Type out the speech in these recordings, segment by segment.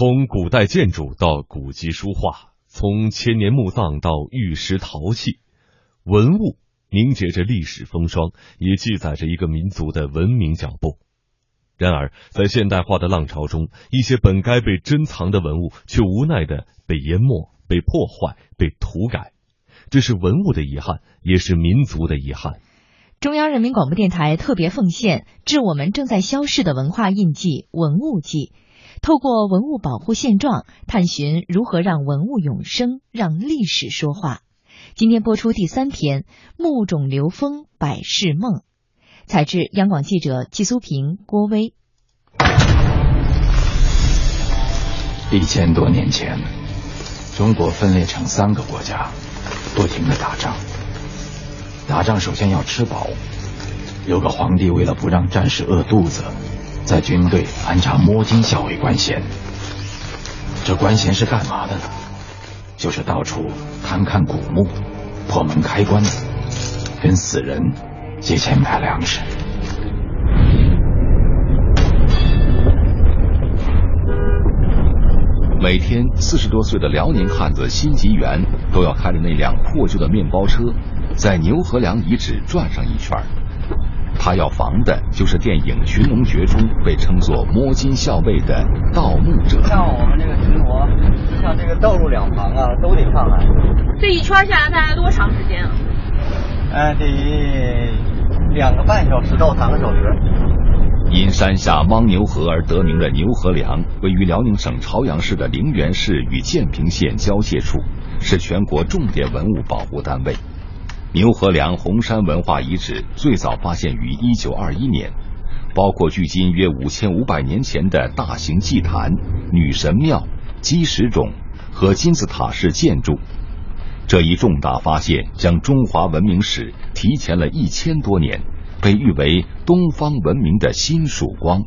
从古代建筑到古籍书画，从千年墓葬到玉石陶器，文物凝结着历史风霜，也记载着一个民族的文明脚步。然而，在现代化的浪潮中，一些本该被珍藏的文物，却无奈的被淹没、被破坏、被涂改。这是文物的遗憾，也是民族的遗憾。中央人民广播电台特别奉献致我们正在消逝的文化印记——文物记。透过文物保护现状，探寻如何让文物永生，让历史说话。今天播出第三篇《墓冢流风百世梦》，采制央广记者季苏平、郭威。一千多年前，中国分裂成三个国家，不停的打仗。打仗首先要吃饱，有个皇帝为了不让战士饿肚子。在军队安插摸金校尉官衔，这官衔是干嘛的呢？就是到处探看古墓、破门开棺，跟死人借钱买粮食。每天，四十多岁的辽宁汉子辛吉元都要开着那辆破旧的面包车，在牛河梁遗址转上一圈。他要防的就是电影《寻龙诀》中被称作摸金校尉的盗墓者。像我们这个巡逻，像这个道路两旁啊，都得上来。这一圈下来大概多长时间啊？呃，得两个半小时到三个小时。因山下汪牛河而得名的牛河梁，位于辽宁省朝阳市的陵园市与建平县交界处，是全国重点文物保护单位。牛河梁红山文化遗址最早发现于一九二一年，包括距今约五千五百年前的大型祭坛、女神庙、基石冢和金字塔式建筑。这一重大发现将中华文明史提前了一千多年，被誉为东方文明的新曙光。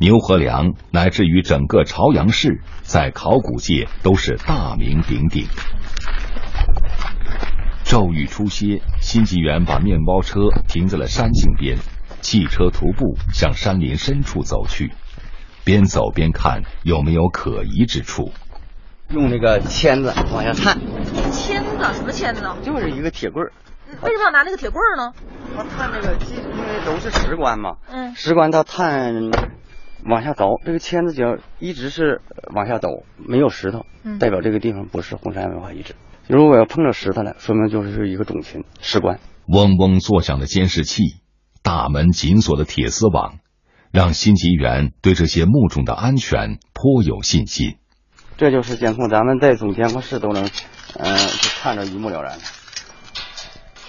牛河梁乃至于整个朝阳市，在考古界都是大名鼎鼎。骤雨初歇，新纪元把面包车停在了山径边，汽车徒步向山林深处走去，边走边看有没有可疑之处。用那个签子往下探。签子？什么签子？就是一个铁棍儿。为什么要拿那个铁棍儿呢？他探那个，因为都是石棺嘛。嗯。石棺他探往下走，这个签子只要一直是往下走，没有石头，代表这个地方不是红山文化遗址。如果要碰着石头了，说明就是一个种群石棺。嗡嗡作响的监视器，大门紧锁的铁丝网，让辛吉元对这些墓冢的安全颇有信心。这就是监控，咱们在总监控室都能，嗯，看着一目了然。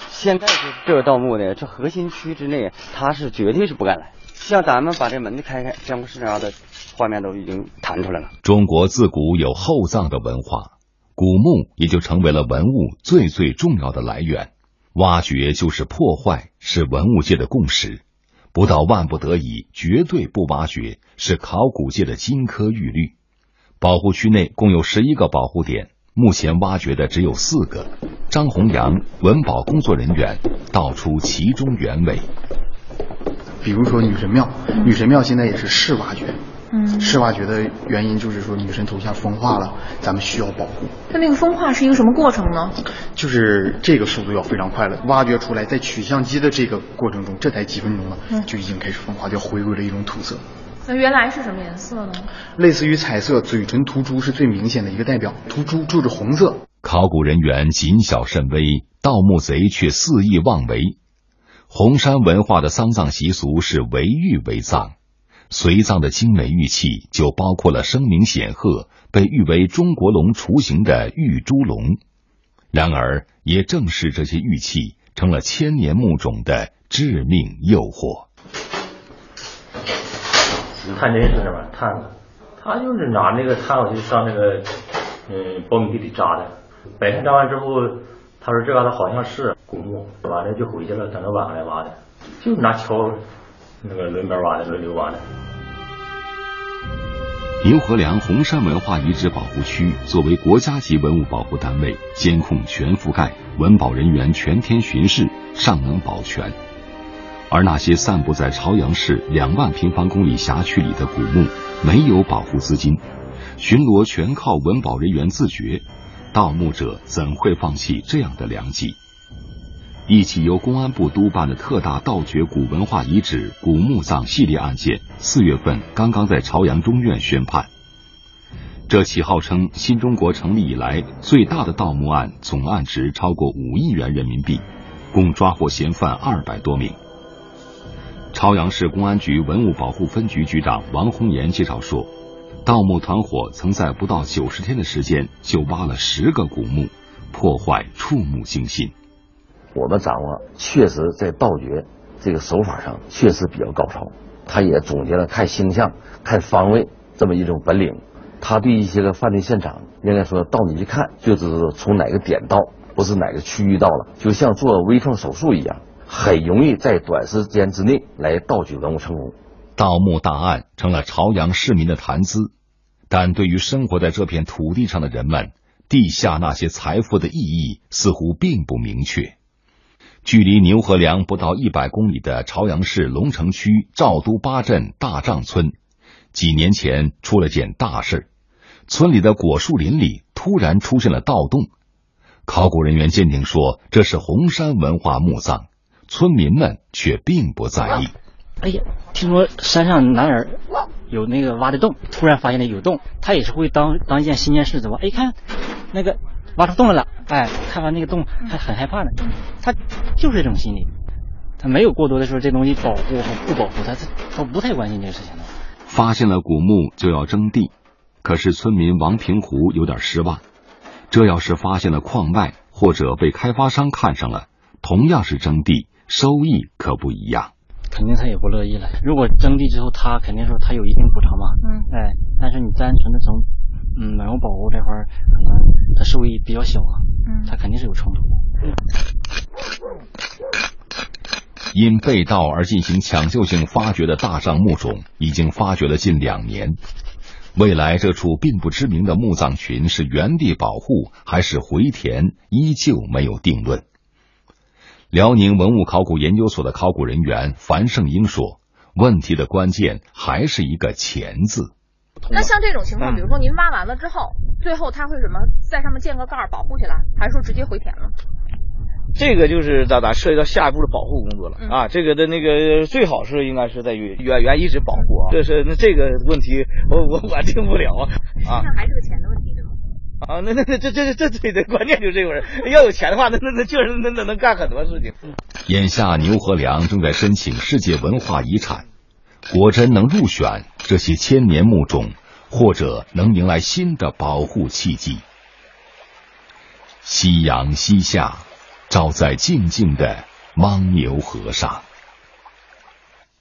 现在是这个盗墓的，这核心区之内，他是绝对是不敢来。像咱们把这门子开开，监控室上的画面都已经弹出来了。中国自古有厚葬的文化。古墓也就成为了文物最最重要的来源，挖掘就是破坏，是文物界的共识。不到万不得已，绝对不挖掘，是考古界的金科玉律。保护区内共有十一个保护点，目前挖掘的只有四个。张洪阳，文保工作人员，道出其中原委。比如说女神庙，女神庙现在也是试挖掘。嗯，是挖掘的原因就是说女神头像风化了，咱们需要保护。它那个风化是一个什么过程呢？就是这个速度要非常快了，挖掘出来，在取像机的这个过程中，这才几分钟了，就已经开始风化，就回归了一种土色。那原来是什么颜色呢？类似于彩色，嘴唇突出是最明显的一个代表，突出就是红色。考古人员谨小慎微，盗墓贼却肆意妄为。红山文化的丧葬习俗是为玉为葬。随葬的精美玉器就包括了声名显赫、被誉为中国龙雏形的玉猪龙。然而，也正是这些玉器成了千年墓冢的致命诱惑。探针是什么？探子，他就是拿那个探火去上那个嗯苞米地里扎的。白天扎完之后，他说这嘎达好像是古墓，完了就回去了，等着晚上来挖的，就拿锹。那个轮班挖的，轮流挖的。牛河梁红山文化遗址保护区作为国家级文物保护单位，监控全覆盖，文保人员全天巡视，尚能保全。而那些散布在朝阳市两万平方公里辖区里的古墓，没有保护资金，巡逻全靠文保人员自觉，盗墓者怎会放弃这样的良机？一起由公安部督办的特大盗掘古文化遗址古墓葬系列案件，四月份刚刚在朝阳中院宣判。这起号称新中国成立以来最大的盗墓案，总案值超过五亿元人民币，共抓获嫌犯二百多名。朝阳市公安局文物保护分局局长王红岩介绍说，盗墓团伙曾在不到九十天的时间就挖了十个古墓，破坏触目惊心。我们掌握确实在盗掘这个手法上确实比较高超，他也总结了看星象、看方位这么一种本领。他对一些个犯罪现场，应该说到你一看就知道从哪个点到，不是哪个区域到了，就像做微创手术一样，很容易在短时间之内来盗取文物成功。盗墓大案成了朝阳市民的谈资，但对于生活在这片土地上的人们，地下那些财富的意义似乎并不明确。距离牛河梁不到一百公里的朝阳市龙城区赵都八镇大丈村。几年前出了件大事，村里的果树林里突然出现了盗洞。考古人员鉴定说这是红山文化墓葬，村民们却并不在意。哎呀，听说山上男儿有那个挖的洞，突然发现了有洞，他也是会当当一件新鲜事，怎么？哎，看那个挖出洞来了，哎，看完那个洞还很害怕呢。他就是这种心理，他没有过多的说这东西保护和不保护，他他他不太关心这个事情的。发现了古墓就要征地，可是村民王平湖有点失望。这要是发现了矿脉，或者被开发商看上了，同样是征地，收益可不一样。肯定他也不乐意了。如果征地之后，他肯定说他有一定补偿嘛。嗯。哎，但是你单纯的从嗯文物保护这块儿，可能他受益比较小啊。嗯。他肯定是有冲突。嗯。因被盗而进行抢救性发掘的大上墓冢已经发掘了近两年，未来这处并不知名的墓葬群是原地保护还是回填，依旧没有定论。辽宁文物考古研究所的考古人员樊胜英说：“问题的关键还是一个‘钱’字。”那像这种情况，比如说您挖完了之后，最后他会什么在上面建个盖儿保护起来，还是说直接回填了？这个就是咋咋涉及到下一步的保护工作了啊！这个的那个最好是应该是在原原原遗址保护啊。这是那这个问题我我我定不了啊。实际上还是个钱的问题？啊，那那那这这这这这关键就是这个事要有钱的话，那那那确实那那能干很多事情。眼下牛河梁正在申请世界文化遗产，果真能入选，这些千年墓冢或者能迎来新的保护契机。夕阳西下。照在静静的牦牛河上。